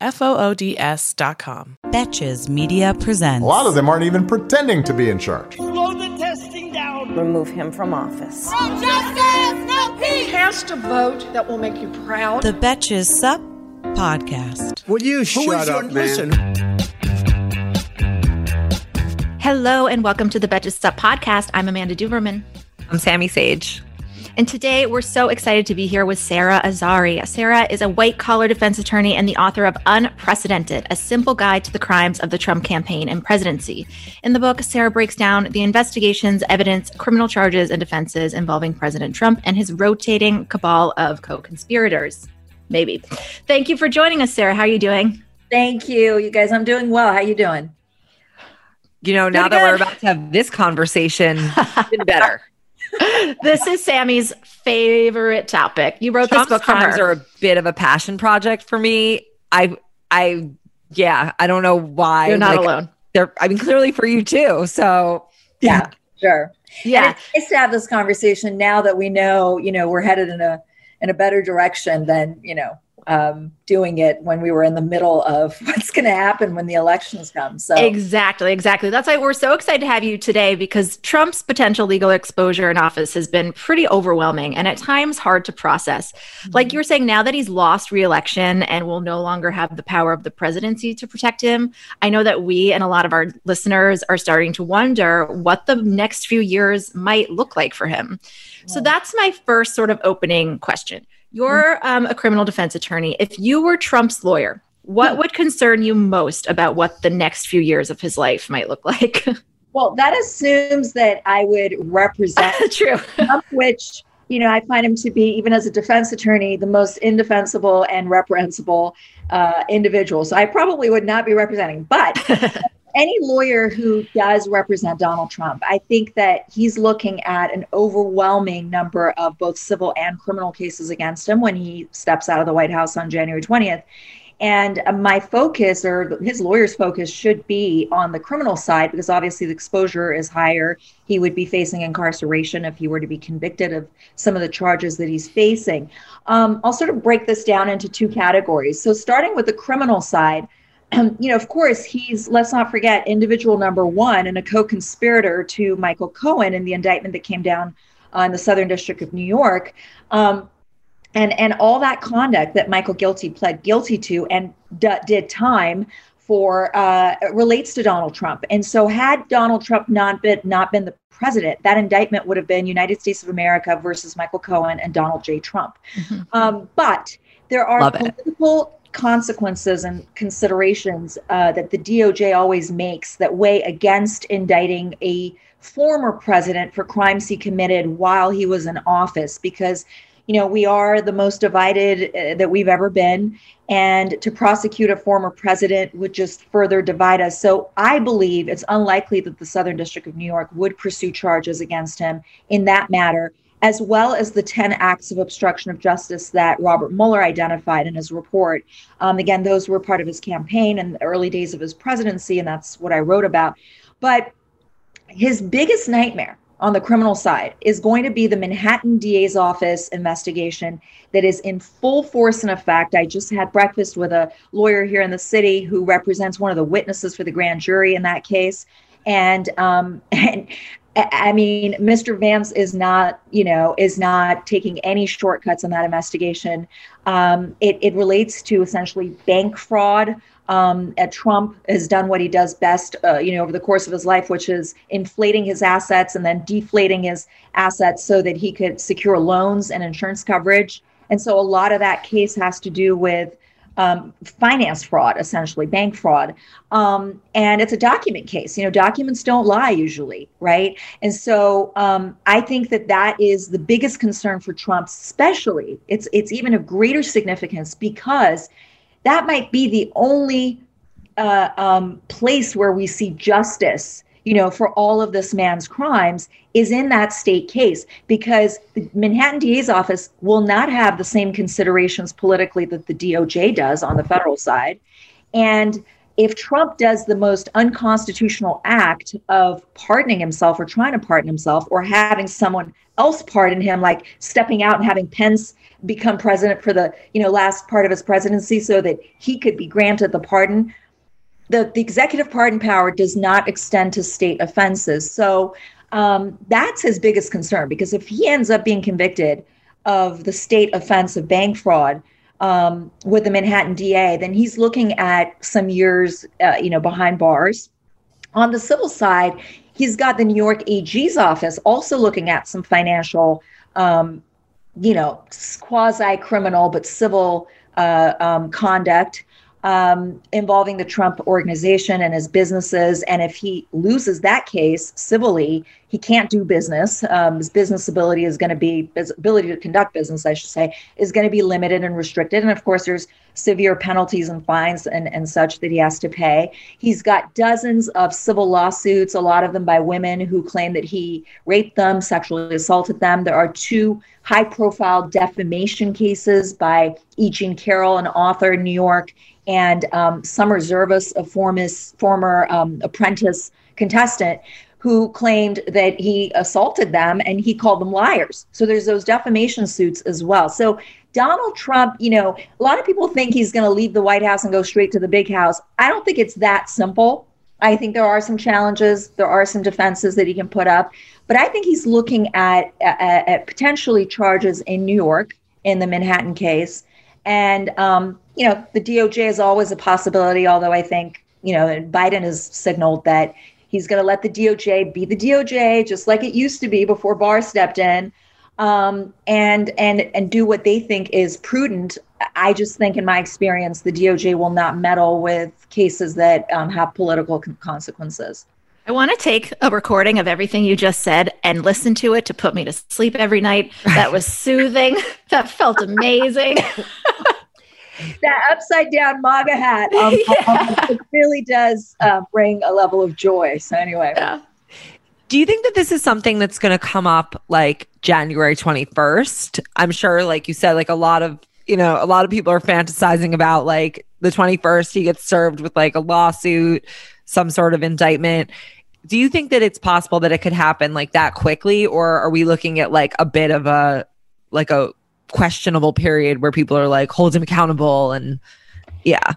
F O O D S dot com. Betches Media presents. A lot of them aren't even pretending to be in charge. Slow the testing down. remove him from office. No justice, no peace. Cast a vote that will make you proud. The Betches Sup Podcast. Will you shut up, man? Listen. Hello and welcome to the Betches Sup podcast. I'm Amanda Duberman. I'm Sami Sage. And today we're so excited to be here with Sara Azari. Sara is a white collar defense attorney and the author of Unprecedented, a simple guide to the crimes of the Trump campaign and presidency. In the book, Sara breaks down the investigations, evidence, criminal charges, and defenses involving President Trump and his rotating cabal of co conspirators. Maybe. Thank you for joining us, Sara. How are you doing? Thank you, you guys. I'm doing well. How are you doing? You know, now Pretty that we're about to have this conversation, even better. this is Sami's favorite topic. You wrote Trump's this book for crimes her. are a bit of a passion project for me. I, I, yeah, I don't know why. You're not like, alone. They're, I mean, clearly for you too. So, Yeah, sure. Yeah. And it's nice to have this conversation now that we know, you know, we're headed in a in a better direction than, you know, um, doing it when we were in the middle of what's going to happen when the elections come. So Exactly, exactly. That's why we're so excited to have you today because Trump's potential legal exposure in office has been pretty overwhelming and at times hard to process. Like you were saying, now that he's lost reelection and will no longer have the power of the presidency to protect him, I know that we and a lot of our listeners are starting to wonder what the next few years might look like for him. So that's my first sort of opening question. You're um, a criminal defense attorney. If you were Trump's lawyer, what would concern you most about what the next few years of his life might look like? well, that assumes that I would represent True. Trump, which you know I find him to be, even as a defense attorney, the most indefensible and reprehensible uh, individual. So I probably would not be representing, but any lawyer who does represent Donald Trump, I think that he's looking at an overwhelming number of both civil and criminal cases against him when he steps out of the White House on January 20th. And uh, my focus, or his lawyer's focus, should be on the criminal side because obviously the exposure is higher. He would be facing incarceration if he were to be convicted of some of the charges that he's facing. Um, I'll sort of break this down into two categories. So, starting with the criminal side, you know, of course, he's, let's not forget, individual number one and a co conspirator to Michael Cohen in the indictment that came down in the Southern District of New York. Um, and, and all that conduct that Michael guilty pled guilty to and d- did time for uh, relates to Donald Trump. And so, had Donald Trump not been not been the president, that indictment would have been United States of America versus Michael Cohen and Donald J. Trump. Um, but there are Love it. political consequences and considerations uh, that the DOJ always makes that weigh against indicting a former president for crimes he committed while he was in office. Because you know we are the most divided uh, that we've ever been. And to prosecute a former president would just further divide us. So i believe it's unlikely that the southern district of new york would pursue charges against him in that matter as well as the 10 acts of obstruction of justice that Robert Mueller identified in his report. Um, again, those were part of his campaign in the early days of his presidency, and that's what I wrote about. But his biggest nightmare on the criminal side is going to be the Manhattan DA's office investigation that is in full force and effect. I just had breakfast with a lawyer here in the city who represents one of the witnesses for the grand jury in that case. And um, and I mean, Mr. Vance is not, you know, is not taking any shortcuts on that investigation. Um, it, it relates to essentially bank fraud Um, Trump has done what he does best, uh, you know, over the course of his life, which is inflating his assets and then deflating his assets so that he could secure loans and insurance coverage. And so a lot of that case has to do with um, finance fraud, essentially bank fraud. Um, and it's a document case. You know, documents don't lie usually, right? And so um, I think that that is the biggest concern for Trump, especially. It's it's even of greater significance because that might be the only uh, um, place where we see justice you know, for all of this man's crimes is in that state case because the Manhattan DA's office will not have the same considerations politically that the DOJ does on the federal side. And if Trump does the most unconstitutional act of pardoning himself or trying to pardon himself or having someone else pardon him, like stepping out and having Pence become president for the you know last part of his presidency so that he could be granted the pardon the, the executive pardon power does not extend to state offenses. So um, that's his biggest concern because if he ends up being convicted of the state offense of bank fraud um, with the Manhattan DA, then he's looking at some years, uh, you know, behind bars. On the civil side, he's got the New York AG's office also looking at some financial, um, you know, quasi criminal but civil uh, um, conduct um, involving the Trump organization and his businesses. And if he loses that case civilly, he can't do business. Um, his business ability is going to be, his ability to conduct business, I should say, is going to be limited and restricted. And of course, there's severe penalties and fines and, and such that he has to pay. He's got dozens of civil lawsuits, a lot of them by women who claim that he raped them, sexually assaulted them. There are two high profile defamation cases by E. Jean Carroll, an author in New York, and um, Summer Zervos, a former, former um, apprentice contestant, who claimed that he assaulted them and he called them liars. So there's those defamation suits as well. So Donald Trump, you know, a lot of people think he's going to leave the White House and go straight to the big house. I don't think it's that simple. I think there are some challenges, there are some defenses that he can put up, but I think he's looking at, at, at potentially charges in New York in the Manhattan case. And um, you know, the DOJ is always a possibility, although I think, you know, Biden has signaled that he's going to let the DOJ be the DOJ, just like it used to be before Barr stepped in, um, and and and do what they think is prudent. I just think, in my experience, the DOJ will not meddle with cases that um, have political consequences. I want to take a recording of everything you just said and listen to it to put me to sleep every night. That was soothing. that felt amazing. that upside down MAGA hat um, yeah. it really does uh, bring a level of joy. So anyway. Yeah. Do you think that this is something that's going to come up like January 21st? I'm sure, like you said, like a lot of, you know, a lot of people are fantasizing about like the 21st, he gets served with like a lawsuit, some sort of indictment. Do you think that it's possible that it could happen like that quickly? Or are we looking at like a bit of a, like a questionable period where people are like, hold him accountable. And yeah.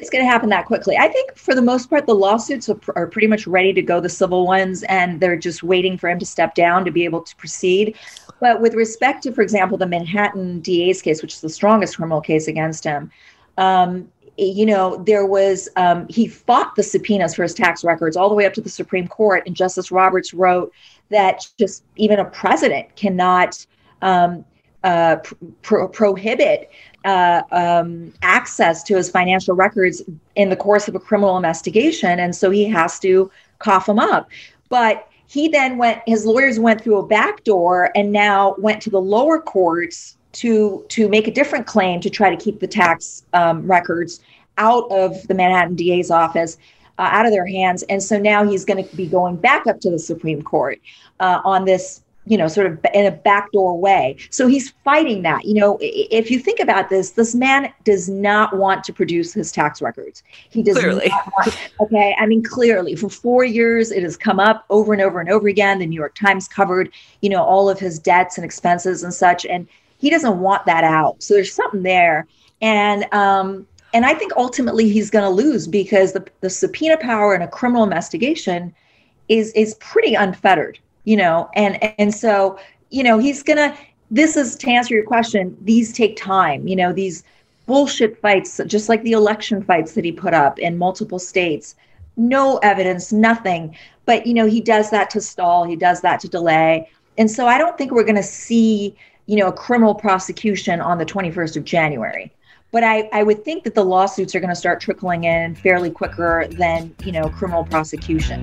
It's going to happen that quickly. I think for the most part, the lawsuits are, pr- are pretty much ready to go, the civil ones, and they're just waiting for him to step down to be able to proceed. But with respect to, for example, the Manhattan DA's case, which is the strongest criminal case against him, um, you know, there was, um, he fought the subpoenas for his tax records all the way up to the Supreme Court. And Justice Roberts wrote that just even a president cannot um, uh, pro- prohibit uh, um, access to his financial records in the course of a criminal investigation. And so he has to cough them up. But he then went, his lawyers went through a back door and now went to the lower courts to to make a different claim to try to keep the tax um, records out of the Manhattan DA's office, uh, out of their hands. And so now he's going to be going back up to the Supreme Court uh, on this you know, sort of in a backdoor way. So he's fighting that. You know, if you think about this, this man does not want to produce his tax records. He does clearly. not want, okay. I mean, clearly for four years, it has come up over and over and over again. The New York Times covered, you know, all of his debts and expenses and such. And he doesn't want that out. So there's something there. And, um, and I think ultimately he's going to lose because the, the subpoena power in a criminal investigation is is pretty unfettered you know and and so you know he's gonna this is to answer your question these take time you know these bullshit fights, just like the election fights that he put up in multiple states. No evidence, nothing. But you know, he does that to stall. He does that to delay. And so I don't think we're going to see, you know, a criminal prosecution on the 21st of January. But I, I would think that the lawsuits are going to start trickling in fairly quicker than, you know, criminal prosecution.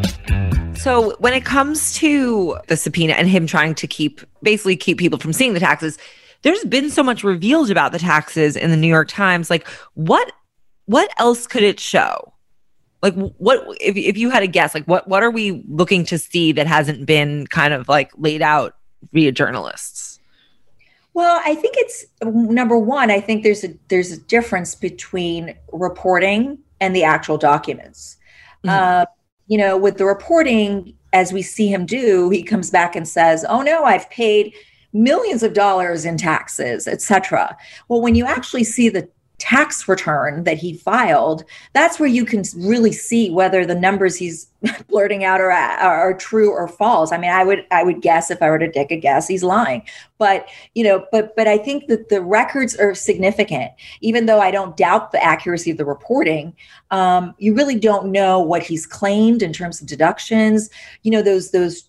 So when it comes to the subpoena and him trying to keep basically keep people from seeing the taxes, there's been so much revealed about the taxes in the New York Times. Like what what else could it show? Like what if if you had a guess, like what what are we looking to see that hasn't been kind of like laid out via journalists? Well, I think it's number one. I think there's a there's a difference between reporting and the actual documents. Mm-hmm. Uh, you know, with the reporting, as we see him do, he comes back and says, "Oh no, I've paid millions of dollars in taxes, etc." Well, when you actually see the tax return that he filed, that's where you can really see whether the numbers he's blurting out are, are, true or false. I mean, I would I would guess if I were to take a guess, he's lying. But you know, but but I think that the records are significant. Even though I don't doubt the accuracy of the reporting, um, you really don't know what he's claimed in terms of deductions. You know, those those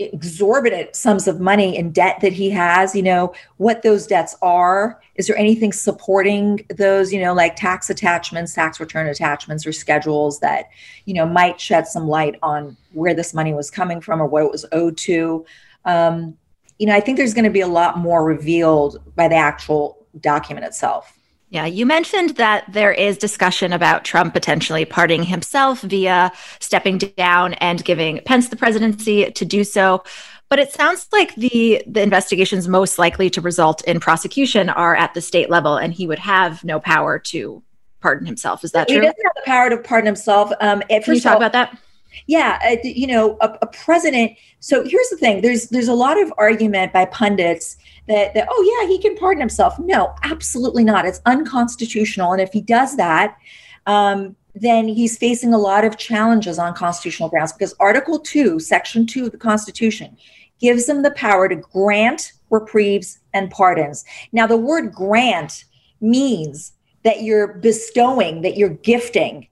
exorbitant sums of money in debt that he has you know what those debts are. Is there anything supporting those you know like tax attachments tax return attachments or schedules that you know might shed some light on where this money was coming from or what it was owed to? Um, you know i think there's going to be a lot more revealed by the actual document itself yeah, you mentioned that there is discussion about Trump potentially pardoning himself via stepping down and giving Pence the presidency to do so. But it sounds like the the investigations most likely to result in prosecution are at the state level, and he would have no power to pardon himself. Is that he true? He doesn't have the power to pardon himself. Um, if Can you talk all, about that? Yeah, uh, you know, a, a president. So here's the thing: there's there's a lot of argument by pundits that, that oh yeah he can pardon himself no absolutely not it's unconstitutional and if he does that um, then he's facing a lot of challenges on constitutional grounds because article 2 section 2 of the constitution gives him the power to grant reprieves and pardons. Now, the word grant means that you're bestowing, that you're gifting.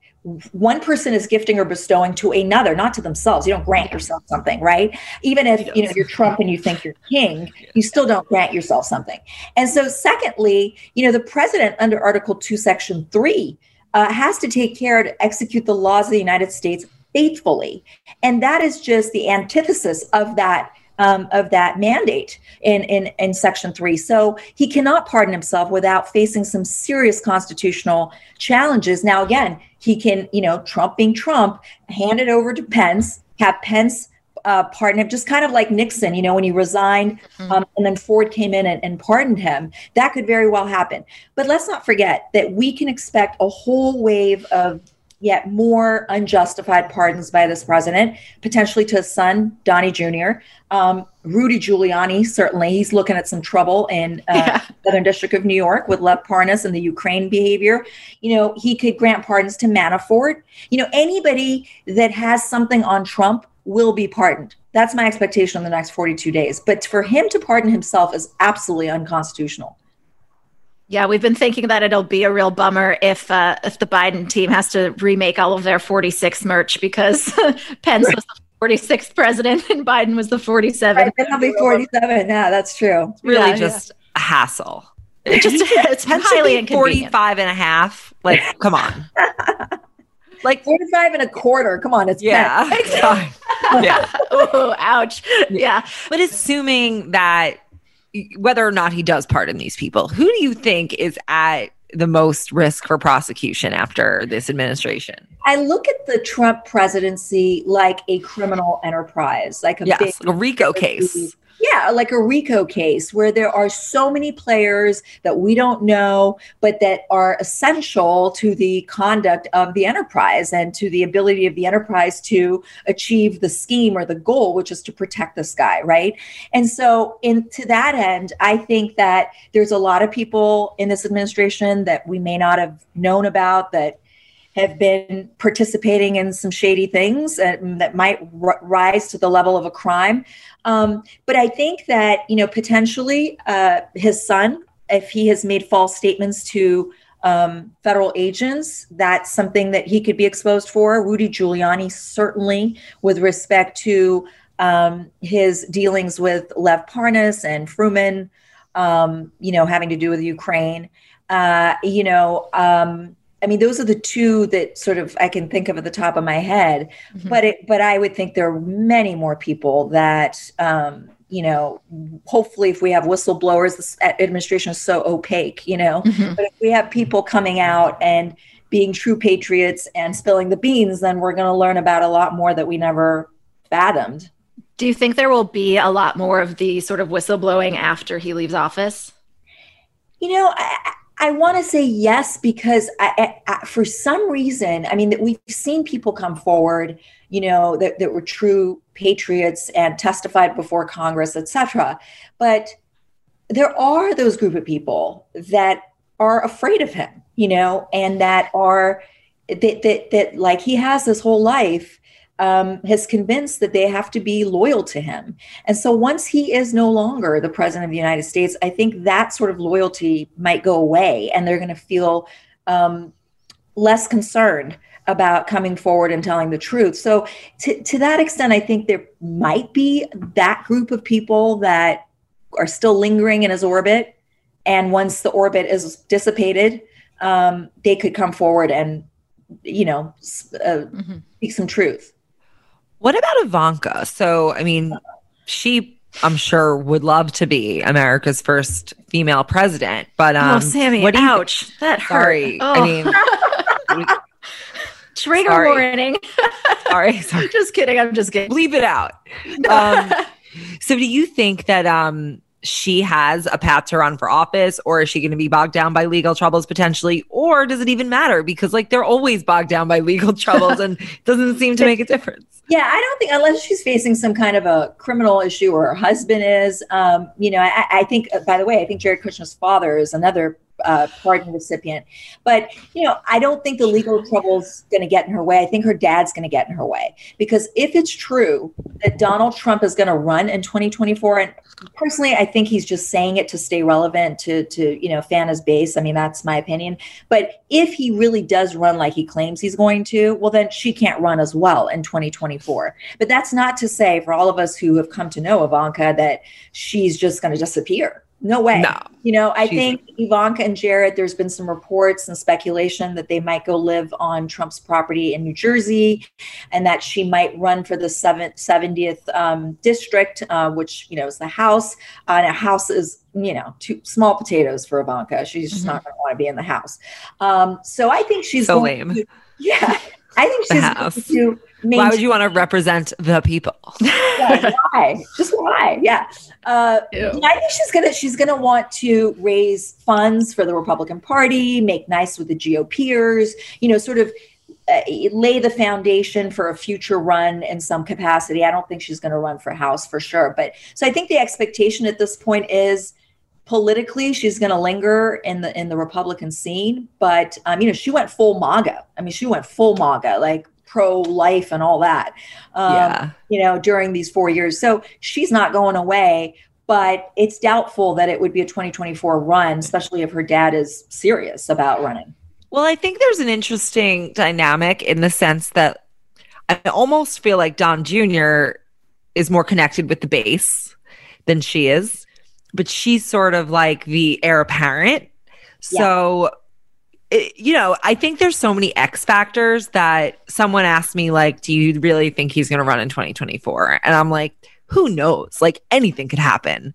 One person is gifting or bestowing to another, not to themselves. You don't grant yourself something, right? Even if you know you're Trump and you think you're king, you still don't grant yourself something. And so, secondly, you know, the president under Article 2, Section 3 uh, has to take care to execute the laws of the United States faithfully. And that is just the antithesis of that um, of that mandate in, in, in Section 3. So he cannot pardon himself without facing some serious constitutional challenges. Now, again, he can, you know, Trump being Trump, hand it over to Pence, have Pence uh, pardon him, just kind of like Nixon, you know, when he resigned mm-hmm. um, and then Ford came in and, and pardoned him. That could very well happen. But let's not forget that we can expect a whole wave of yet more unjustified pardons by this president, potentially to his son, Donnie Jr. Um, Rudy Giuliani, certainly, he's looking at some trouble in uh, yeah. Southern District of New York with Lev Parnas and the Ukraine behavior. You know, he could grant pardons to Manafort. You know, anybody that has something on Trump will be pardoned. That's my expectation in the next 42 days. But for him to pardon himself is absolutely unconstitutional. Yeah, we've been thinking that it'll be a real bummer if uh, if the Biden team has to remake all of their 46 merch because Pence was the 46th president and Biden was the 47th. Right, it'll be 47. Yeah, that's true. It's really yeah, just yeah. a hassle. It just it's highly inconvenient. 45 and a half. Like, come on. like 45 and a quarter. Come on, it's yeah. yeah. oh, ouch. Yeah. But assuming that whether or not he does pardon these people, who do you think is at the most risk for prosecution after this administration? I look at the Trump presidency like a criminal enterprise, like a yes, big a RICO case. Yeah, like a RICO case where there are so many players that we don't know, but that are essential to the conduct of the enterprise and to the ability of the enterprise to achieve the scheme or the goal, which is to protect this guy, right? And so, in to that end, I think that there's a lot of people in this administration that we may not have known about that have been participating in some shady things that, that might r- rise to the level of a crime. Um, but I think that, you know, potentially uh, his son, if he has made false statements to um, federal agents, that's something that he could be exposed for. Rudy Giuliani, certainly, with respect to um, his dealings with Lev Parnas and Fruman, um, you know, having to do with Ukraine. Uh, you know, um, I mean, those are the two that sort of I can think of at the top of my head. Mm-hmm. But it, but I would think there are many more people that, um, you know, hopefully, if we have whistleblowers, this administration is so opaque, you know. Mm-hmm. But if we have people coming out and being true patriots and spilling the beans, then we're going to learn about a lot more that we never fathomed. Do you think there will be a lot more of the sort of whistleblowing after he leaves office? You know, I, I want to say yes because I, I, for some reason, I mean, that we've seen people come forward, you know, that, that were true patriots and testified before Congress, etc. But there are those group of people that are afraid of him, you know, and that are that that that like he has this whole life um, has convinced that they have to be loyal to him. And so once he is no longer the president of the United States, I think that sort of loyalty might go away and they're going to feel um, less concerned about coming forward and telling the truth. So to, to that extent, I think there might be that group of people that are still lingering in his orbit. And once the orbit is dissipated, um, they could come forward and, you know, uh, mm-hmm. speak some truth. What about Ivanka? So, I mean, she, I'm sure, would love to be America's first female president. But oh, um, oh, Sami, what do you, ouch, that hurt. Sorry, oh. I mean. Trigger sorry. warning. sorry, sorry. Just kidding. I'm just kidding. Leave it out. Um, so, do you think that um, she has a path to run for office or is she going to be bogged down by legal troubles potentially or does it even matter? Because like they're always bogged down by legal troubles and doesn't seem to make a difference. Yeah i don't think unless she's facing some kind of a criminal issue or her husband is um, you know I, I, think uh, by the way i think jared kushner's father is another uh, pardon recipient. But you know, I don't think the legal trouble's going to get in her way. I think her dad's going to get in her way because if it's true that Donald Trump is going to run in 2024, and personally, I think he's just saying it to stay relevant to to you know fan his base. I mean, that's my opinion. But if he really does run like he claims he's going to, well, then she can't run as well in 2024. But that's not to say for all of us who have come to know Ivanka that she's just going to disappear. No way. No. You know, I She's- think Ivanka and Jared, there's been some reports and speculation that they might go live on Trump's property in New Jersey and that she might run for the seventh, 70th um, district, uh, which, you know, is the House. Uh, and a House is, you know, two small potatoes for Ivanka. She's just not going to want to be in the House. Um, so I think she's So lame. to- yeah. I think she's going to Why would you want to represent the people? yeah, why? Just why? Yeah. Uh, I think she's gonna she's gonna want to raise funds for the Republican Party, make nice with the GOPers, you know, sort of uh, lay the foundation for a future run in some capacity. I don't think she's going to run for House for sure, but so I think the expectation at this point is politically she's going to linger in the in the Republican scene, but um, you know, she went full MAGA. I mean, she went full MAGA, like pro life and all that. Um, Yeah. You know, during these four years, so she's not going away. But it's doubtful that it would be a 2024 run, especially if her dad is serious about running. Well, I think there's an interesting dynamic in the sense that I almost feel like Don Jr. is more connected with the base than she is, but she's sort of like the heir apparent. So, it, you know, I think there's so many X factors that someone asked me, like, do you really think he's going to run in 2024? And I'm like, who knows? Like, anything could happen.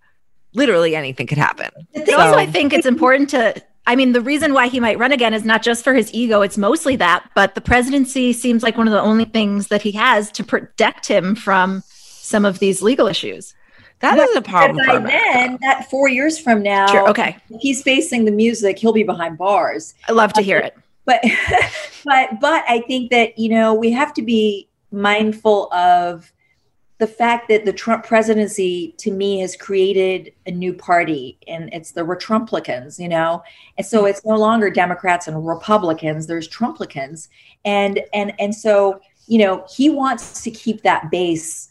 Literally anything could happen. And also, I think it's important to. I mean, the reason why he might run again is not just for his ego; it's mostly that. But the presidency seems like one of the only things that he has to protect him from some of these legal issues. That But- is a problem by then, that four years from now, Sure, okay. if he's facing the music, he'll be behind bars. I love to hear it. But, but, but I think that you know we have to be mindful of the fact that the Trump presidency, to me, has created a new party, and it's the Retrumplicans, you know, and so it's no longer Democrats and Republicans. There's Trumplicans, and and and so you know he wants to keep that base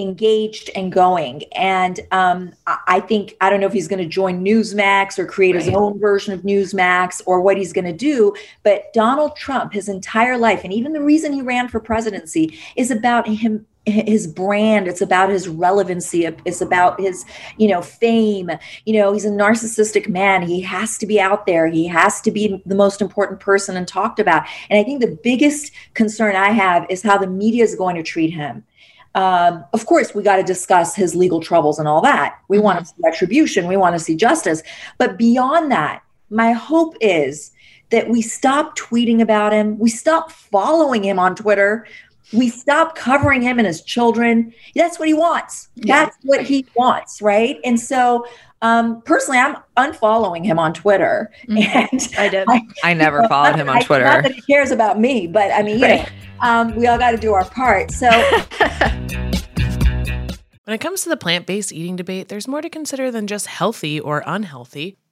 engaged and going. And um, I think I don't know if he's going to join Newsmax or create his own version of Newsmax or what he's going to do. But Donald Trump, his entire life, and even the reason he ran for presidency, is about him his brand. It's about his relevancy. It's about his you know fame. You know he's a narcissistic man. He has to be out there. He has to be the most important person and talked about. And i think the biggest concern i have is how the media is going to treat him um, of course, we got to discuss his legal troubles and all that. We want to see retribution. We want to see justice. But beyond that, my hope is that we stop tweeting about him. We stop following him on Twitter. We stop covering him and his children. That's what he wants. Yeah. That's what he wants, right? And so, um, personally, I'm unfollowing him on Twitter. And I did. I never followed him on I- Twitter. Not that he cares about me, but I mean, you know, um, we all got to do our part. So. When it comes to the plant based eating debate, there's more to consider than just healthy or unhealthy.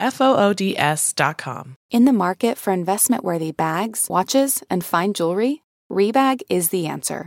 F O O D S dot com. In the market for investment worthy bags, watches, and fine jewelry, Rebag is the answer.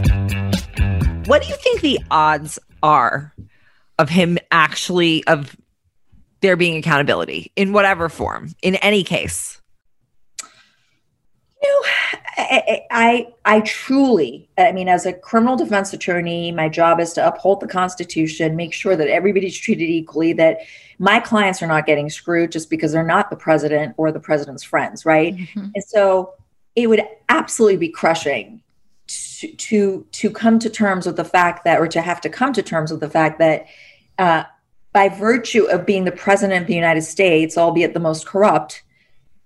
What do you think the odds are of him actually of there being accountability in whatever form in any case you know I, I i truly i mean as a criminal defense attorney my job is to uphold the constitution make sure that everybody's treated equally that my clients are not getting screwed just because they're not the president or the president's friends right mm-hmm. and so it would absolutely be crushing to, to to come to terms with the fact that or to have to come to terms with the fact that uh, by virtue of being the president of the United States, albeit the most corrupt,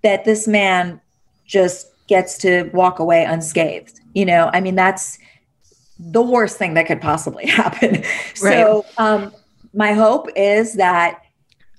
that this man just gets to walk away unscathed. You know, I mean, that's the worst thing that could possibly happen. Right. So, um, my hope is that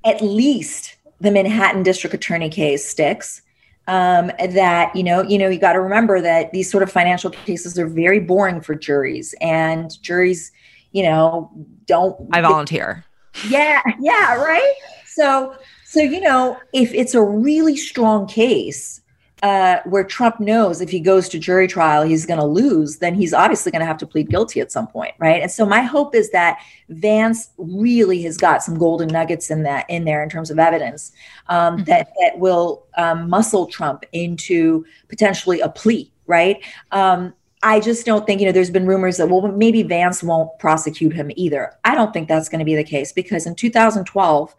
at least the Manhattan District Attorney case sticks. Um, that you know, you know, you got to remember that these sort of financial cases are very boring for juries, and juries you know, don't I volunteer. Yeah, yeah, right. So so you know, if it's a really strong case uh, where Trump knows if he goes to jury trial he's going to lose, then he's obviously going to have to plead guilty at some point, right? And so my hope is that Vance really has got some golden nuggets in that in there in terms of evidence um, mm-hmm. that that will um, muscle Trump into potentially a plea, right? Um, I just don't think, you know, there's been rumors that, well, maybe Vance won't prosecute him either. I don't think that's going to be the case because in 2012,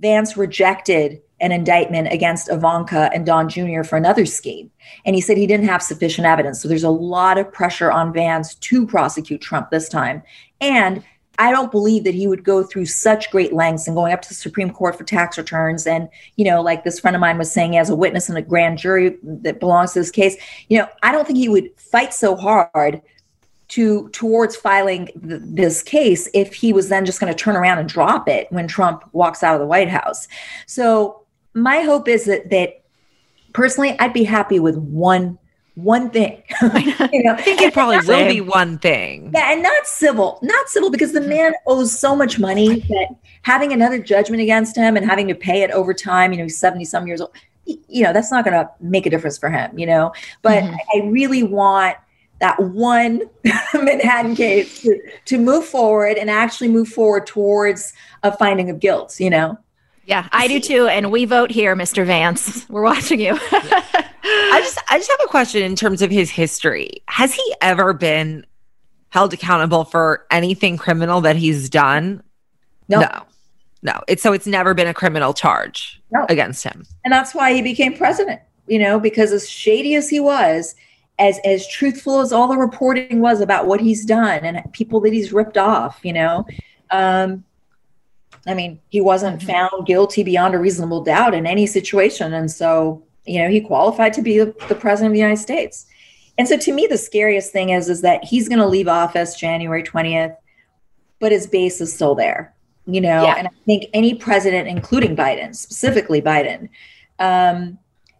Vance rejected an indictment against Ivanka and Don Jr. for another scheme. And he said he didn't have sufficient evidence. So there's a lot of pressure on Vance to prosecute Trump this time. And I don't believe that he would go through such great lengths and going up to the Supreme Court for tax returns. And, you know, like this friend of mine was saying, as a witness in a grand jury that belongs to this case, you know, I don't think he would fight so hard to towards filing th- this case if he was then just going to turn around and drop it when Trump walks out of the White House. So my hope is that that personally, I'd be happy with one one thing. you know, I think it probably will be one thing. Yeah, and not civil, not civil, because the man owes so much money that having another judgment against him and having to pay it over time, you know, he's 70 some years old, you know, that's not going to make a difference for him, you know. But mm-hmm. I really want that one Manhattan case to, to move forward and actually move forward towards a finding of guilt, you know. Yeah, I do too. And we vote here, Mr. Vance. We're watching you. I just I just have a question in terms of his history. Has he ever been held accountable for anything criminal that he's done? No. No. No. It's so it's never been a criminal charge no. against him. And that's why he became president, you know, because as shady as he was, as as truthful as all the reporting was about what he's done and people that he's ripped off, you know, um, I mean, he wasn't mm-hmm. found guilty beyond a reasonable doubt in any situation. And so, you know, he qualified to be the, the president of the United States. And so to me, the scariest thing is, is that he's going to leave office January 20th, but his base is still there, you know? Yeah. And I think any president, including Biden, specifically Biden, um,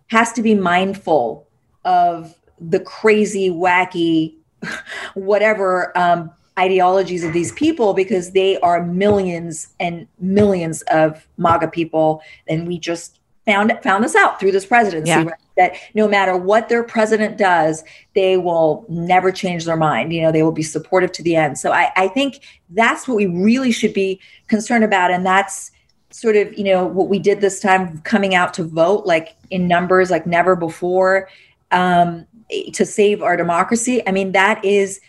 has to be mindful of the crazy, wacky, whatever um, ideologies of these people because they are millions and millions of MAGA people, and we just found found this out through this presidency. Yeah. Right? That no matter what their president does, they will never change their mind. You know, they will be supportive to the end. So I, I think that's what we really should be concerned about, and that's sort of you know what we did this time coming out to vote like in numbers like never before um, to save our democracy i mean that is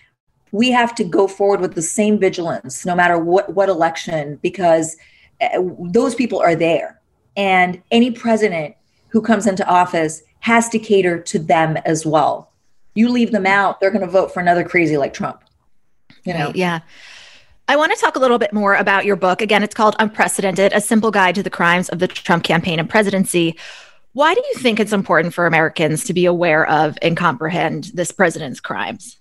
we have to go forward with the same vigilance no matter what what election because uh, those people are there and any president who comes into office has to cater to them as well you leave them out they're going to vote for another crazy like trump you know right, yeah I want to talk a little bit more about your book. Again, it's called Unprecedented A Simple Guide to the Crimes of the Trump Campaign and Presidency. Why do you think it's important for Americans to be aware of and comprehend this president's crimes?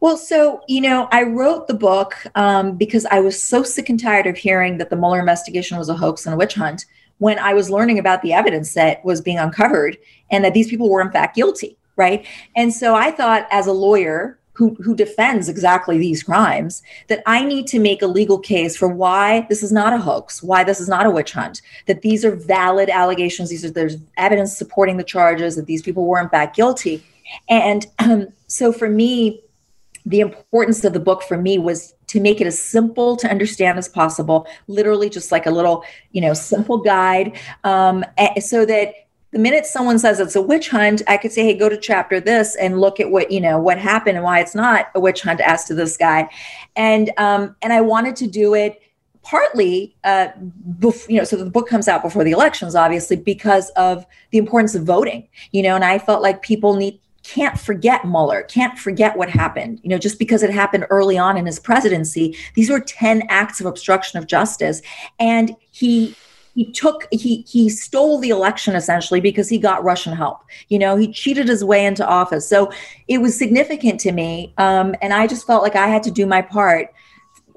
Well, so, you know, I wrote the book um, because I was so sick and tired of hearing that the Mueller investigation was a hoax and a witch hunt when I was learning about the evidence that was being uncovered and that these people were, in fact, guilty. Right. And so I thought, as a lawyer, who, who defends exactly these crimes, that I need to make a legal case for why this is not a hoax, why this is not a witch hunt, that these are valid allegations, these are there's evidence supporting the charges, that these people were in fact guilty. And um, so for me, the importance of the book for me was to make it as simple to understand as possible, literally just like a little, you know, simple guide, um, so that the minute someone says it's a witch hunt, I could say, hey, go to chapter this and look at what, you know, what happened and why it's not a witch hunt as to this guy. And um, and I wanted to do it partly uh, bef- you know so the book comes out before the elections obviously because of the importance of voting you know and i felt like people need can't forget Mueller, can't forget what happened. You know, just because it happened early on in his presidency, these were 10 acts of obstruction of justice. And he he took he he stole the election essentially because he got Russian help. You know, he cheated his way into office. So it was significant to me, um, and I just felt like I had to do my part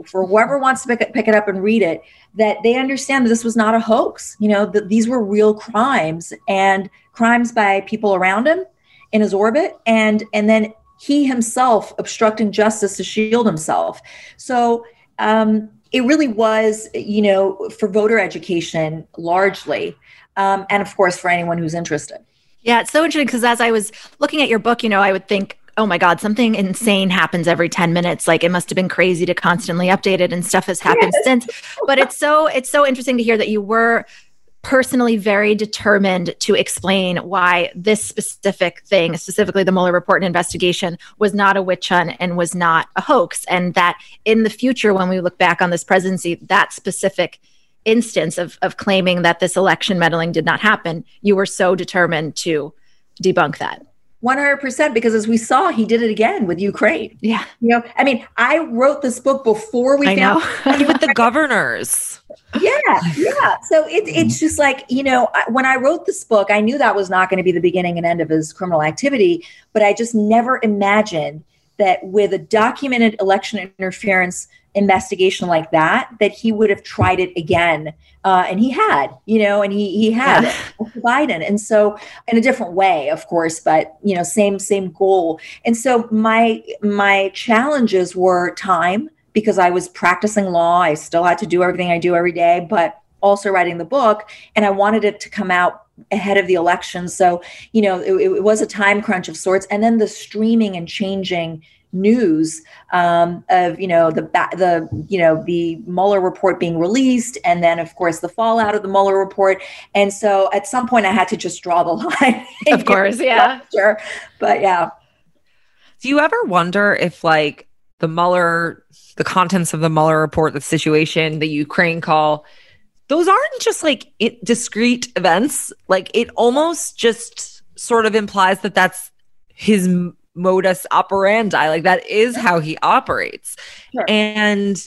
for whoever wants to pick it, pick it up and read it. That they understand that this was not a hoax. You know, that these were real crimes and crimes by people around him in his orbit, and and then he himself obstructing justice to shield himself. So. Um, it really was, you know, for voter education largely, um, and of course for anyone who's interested. Yeah, it's so interesting because as I was looking at your book, you know, I would think, oh my God, something insane happens every 10 minutes. Like it must have been crazy to constantly update it and stuff has happened yes. since. But it's so it's so interesting to hear that you were personally very determined to explain why this specific thing, specifically the Mueller report and investigation, was not a witch hunt and was not a hoax. And that in the future, when we look back on this presidency, that specific instance of, of claiming that this election meddling did not happen, you were so determined to debunk that. 100% because as we saw he did it again with ukraine. Yeah. You know i mean i wrote this book before we I know. with the governors. Yeah yeah. So it, it's mm-hmm. just like you know when i wrote this book i knew that was not going to be the beginning and end of his criminal activity but i just never imagined that with a documented election interference investigation like that that he would have tried it again. Uh, and he had you know and he he had yeah. biden. And so in a different way of course but you know same same goal. And so my my challenges were time because i was practicing law. I still had to do everything i do every day but also writing the book. And i wanted it to come out ahead of the election. So you know it, it was a time crunch of sorts. And then the streaming and changing news um, of you know the the you know the Mueller report being released, and then of course the fallout of the Mueller report. And so at some point, I had to just draw the line. Of course, yeah, sure, but yeah. Do you ever wonder if like the Mueller, the contents of the Mueller report, the situation, the Ukraine call? Those aren't just like it, discrete events. Like it almost just sort of implies that that's his modus operandi. Like that is how he operates. Sure. And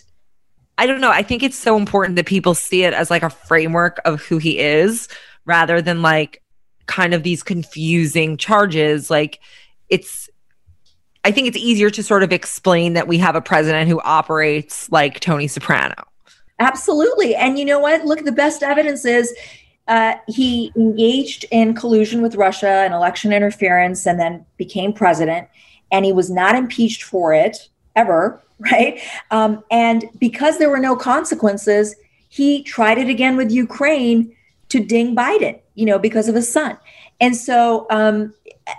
I don't know. I think it's so important that people see it as like a framework of who he is rather than like kind of these confusing charges. Like it's, I think it's easier to sort of explain that we have a president who operates like Tony Soprano. Absolutely. And you know what? Look, the best evidence is uh, he engaged in collusion with Russia and election interference and then became president. And he was not impeached for it ever, right? Um, and because there were no consequences, he tried it again with Ukraine to ding Biden, you know, because of his son. And so, um,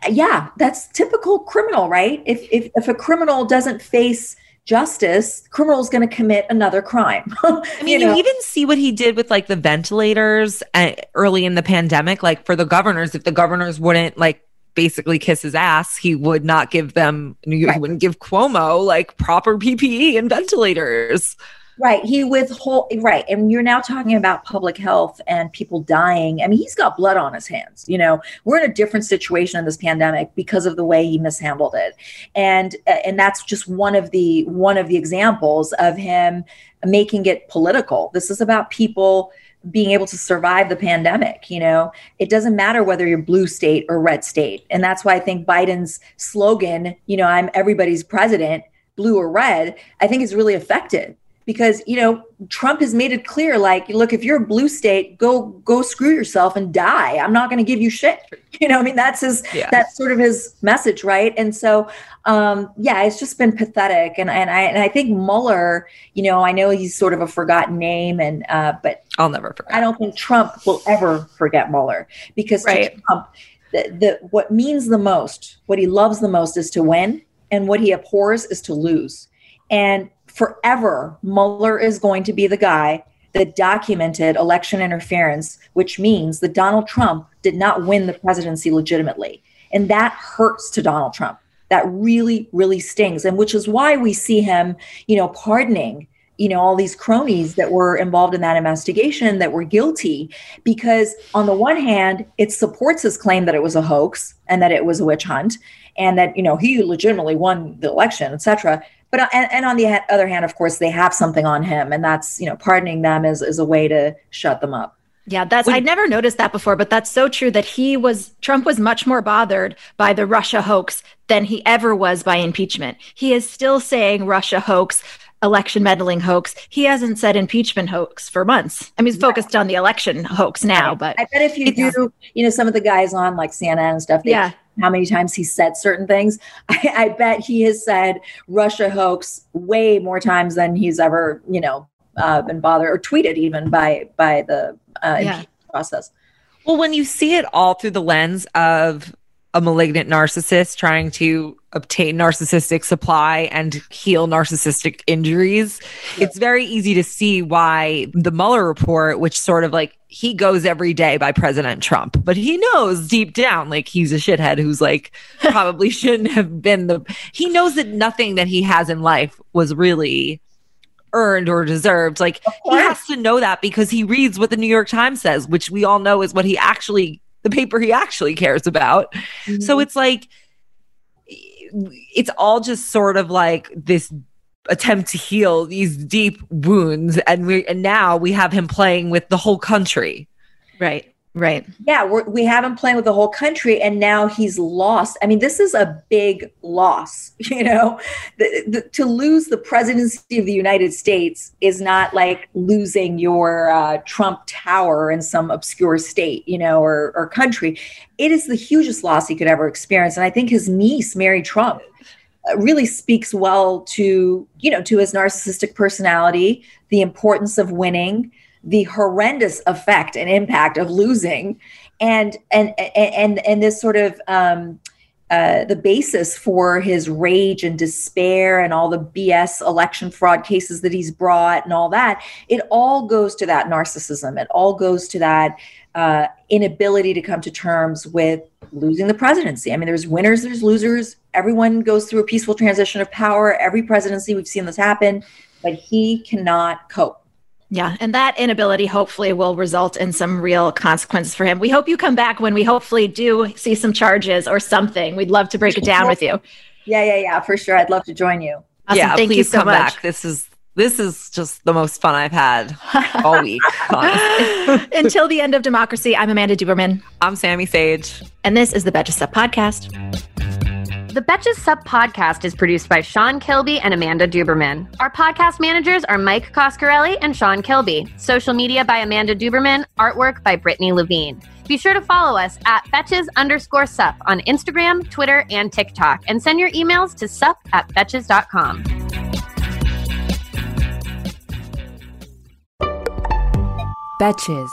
yeah, that's typical criminal, right? If, if, if a criminal doesn't face justice, criminal is going to commit another crime. I mean, you, know? you, even see what he did with like the ventilators at, uh, early in the pandemic, like for the governors, if the governors wouldn't like basically kiss his ass, he would not give them, he right. wouldn't give Cuomo like proper PPE and ventilators. Right. He withhold right. And you're now talking about public health and people dying. I mean, he's got blood on his hands. You know, we're in a different situation in this pandemic because of the way he mishandled it. And and that's just one of the one of the examples of him making it political. This is about people being able to survive the pandemic. You know, it doesn't matter whether you're blue state or red state. And that's why I think Biden's slogan, you know, I'm everybody's president, blue or red, I think is really effective because you know Trump has made it clear like look if you're a blue state go go screw yourself and die. I'm not going to give you shit. You know I mean that's his yeah. that's sort of his message right? And so um yeah it's just been pathetic. And and I and I think Mueller you know I know he's sort of a forgotten name and uh but I'll never forget. I don't think Trump will ever forget Mueller because right. Trump the, the what means the most what he loves the most is to win and what he abhors is to lose. And forever, Mueller is going to be the guy that documented election interference, which means that Donald Trump did not win the presidency legitimately. And that hurts to Donald Trump. That really, really stings. And which is why we see him, you know, pardoning, you know, all these cronies that were involved in that investigation that were guilty. Because on the one hand, it supports his claim that it was a hoax and that it was a witch hunt and that, you know, he legitimately won the election, et cetera but uh, and, and on the other hand of course they have something on him and that's you know pardoning them is, is a way to shut them up yeah, that's I'd never noticed that before, but that's so true that he was Trump was much more bothered by the Russia hoax than he ever was by impeachment. He is still saying Russia hoax, election meddling hoax. He hasn't said impeachment hoax for months. I mean, he's focused on the election hoax now, but I bet if you do, you know, some of the guys on like CNN and stuff, they, yeah how many times he said certain things. I, I bet he has said Russia hoax way more times than he's ever, you know, uh, been bothered or tweeted even by by the uh, yeah. process. Well, when you see it all through the lens of a malignant narcissist trying to obtain narcissistic supply and heal narcissistic injuries. Yeah. It's very easy to see why the Mueller report, which sort of like he goes every day by President Trump, but he knows deep down like he's a shithead who's like probably shouldn't have been the he knows that nothing that he has in life was really earned or deserved. Like he has to know that because he reads what the New York Times says, which we all know is what he actually the paper he actually cares about. Mm-hmm. So it's like, it's all just sort of like this attempt to heal these deep wounds and we and now we have him playing with the whole country right Right. Yeah, we're, we have him playing with the whole country, and now he's lost. I mean, this is a big loss. You know, the, the, to lose the presidency of the United States is not like losing your uh, Trump Tower in some obscure state, you know, or, or country. It is the hugest loss he could ever experience, and I think his niece, Mary Trump, uh, really speaks well to you know to his narcissistic personality, the importance of winning the horrendous effect and impact of losing and and and and this sort of um, uh, the basis for his rage and despair and all the BS election fraud cases that he's brought and all that, it all goes to that narcissism. It all goes to that uh, inability to come to terms with losing the presidency. I mean, there's winners, there's losers. Everyone goes through a peaceful transition of power. Every presidency, we've seen this happen, but he cannot cope. Yeah, and that inability hopefully will result in some real consequences for him. We hope you come back when we hopefully do see some charges or something. We'd love to break it down with you. Yeah, yeah, yeah, for sure. I'd love to join you. Awesome. Yeah, Thank please you so come much. back. This is this is just the most fun I've had all week. Until the end of democracy, I'm Amanda Duberman. I'm Sami Sage. And this is the Betches Sup Podcast. The Betches Sup podcast is produced by Sean Kilby and Amanda Duberman. Our podcast managers are Mike Coscarelli and Sean Kilby. Social media by Amanda Duberman. Artwork by Brittany Levine. Be sure to follow us at Betches underscore sup on Instagram, Twitter, and TikTok, and send your emails to sup at betches.com. Betches.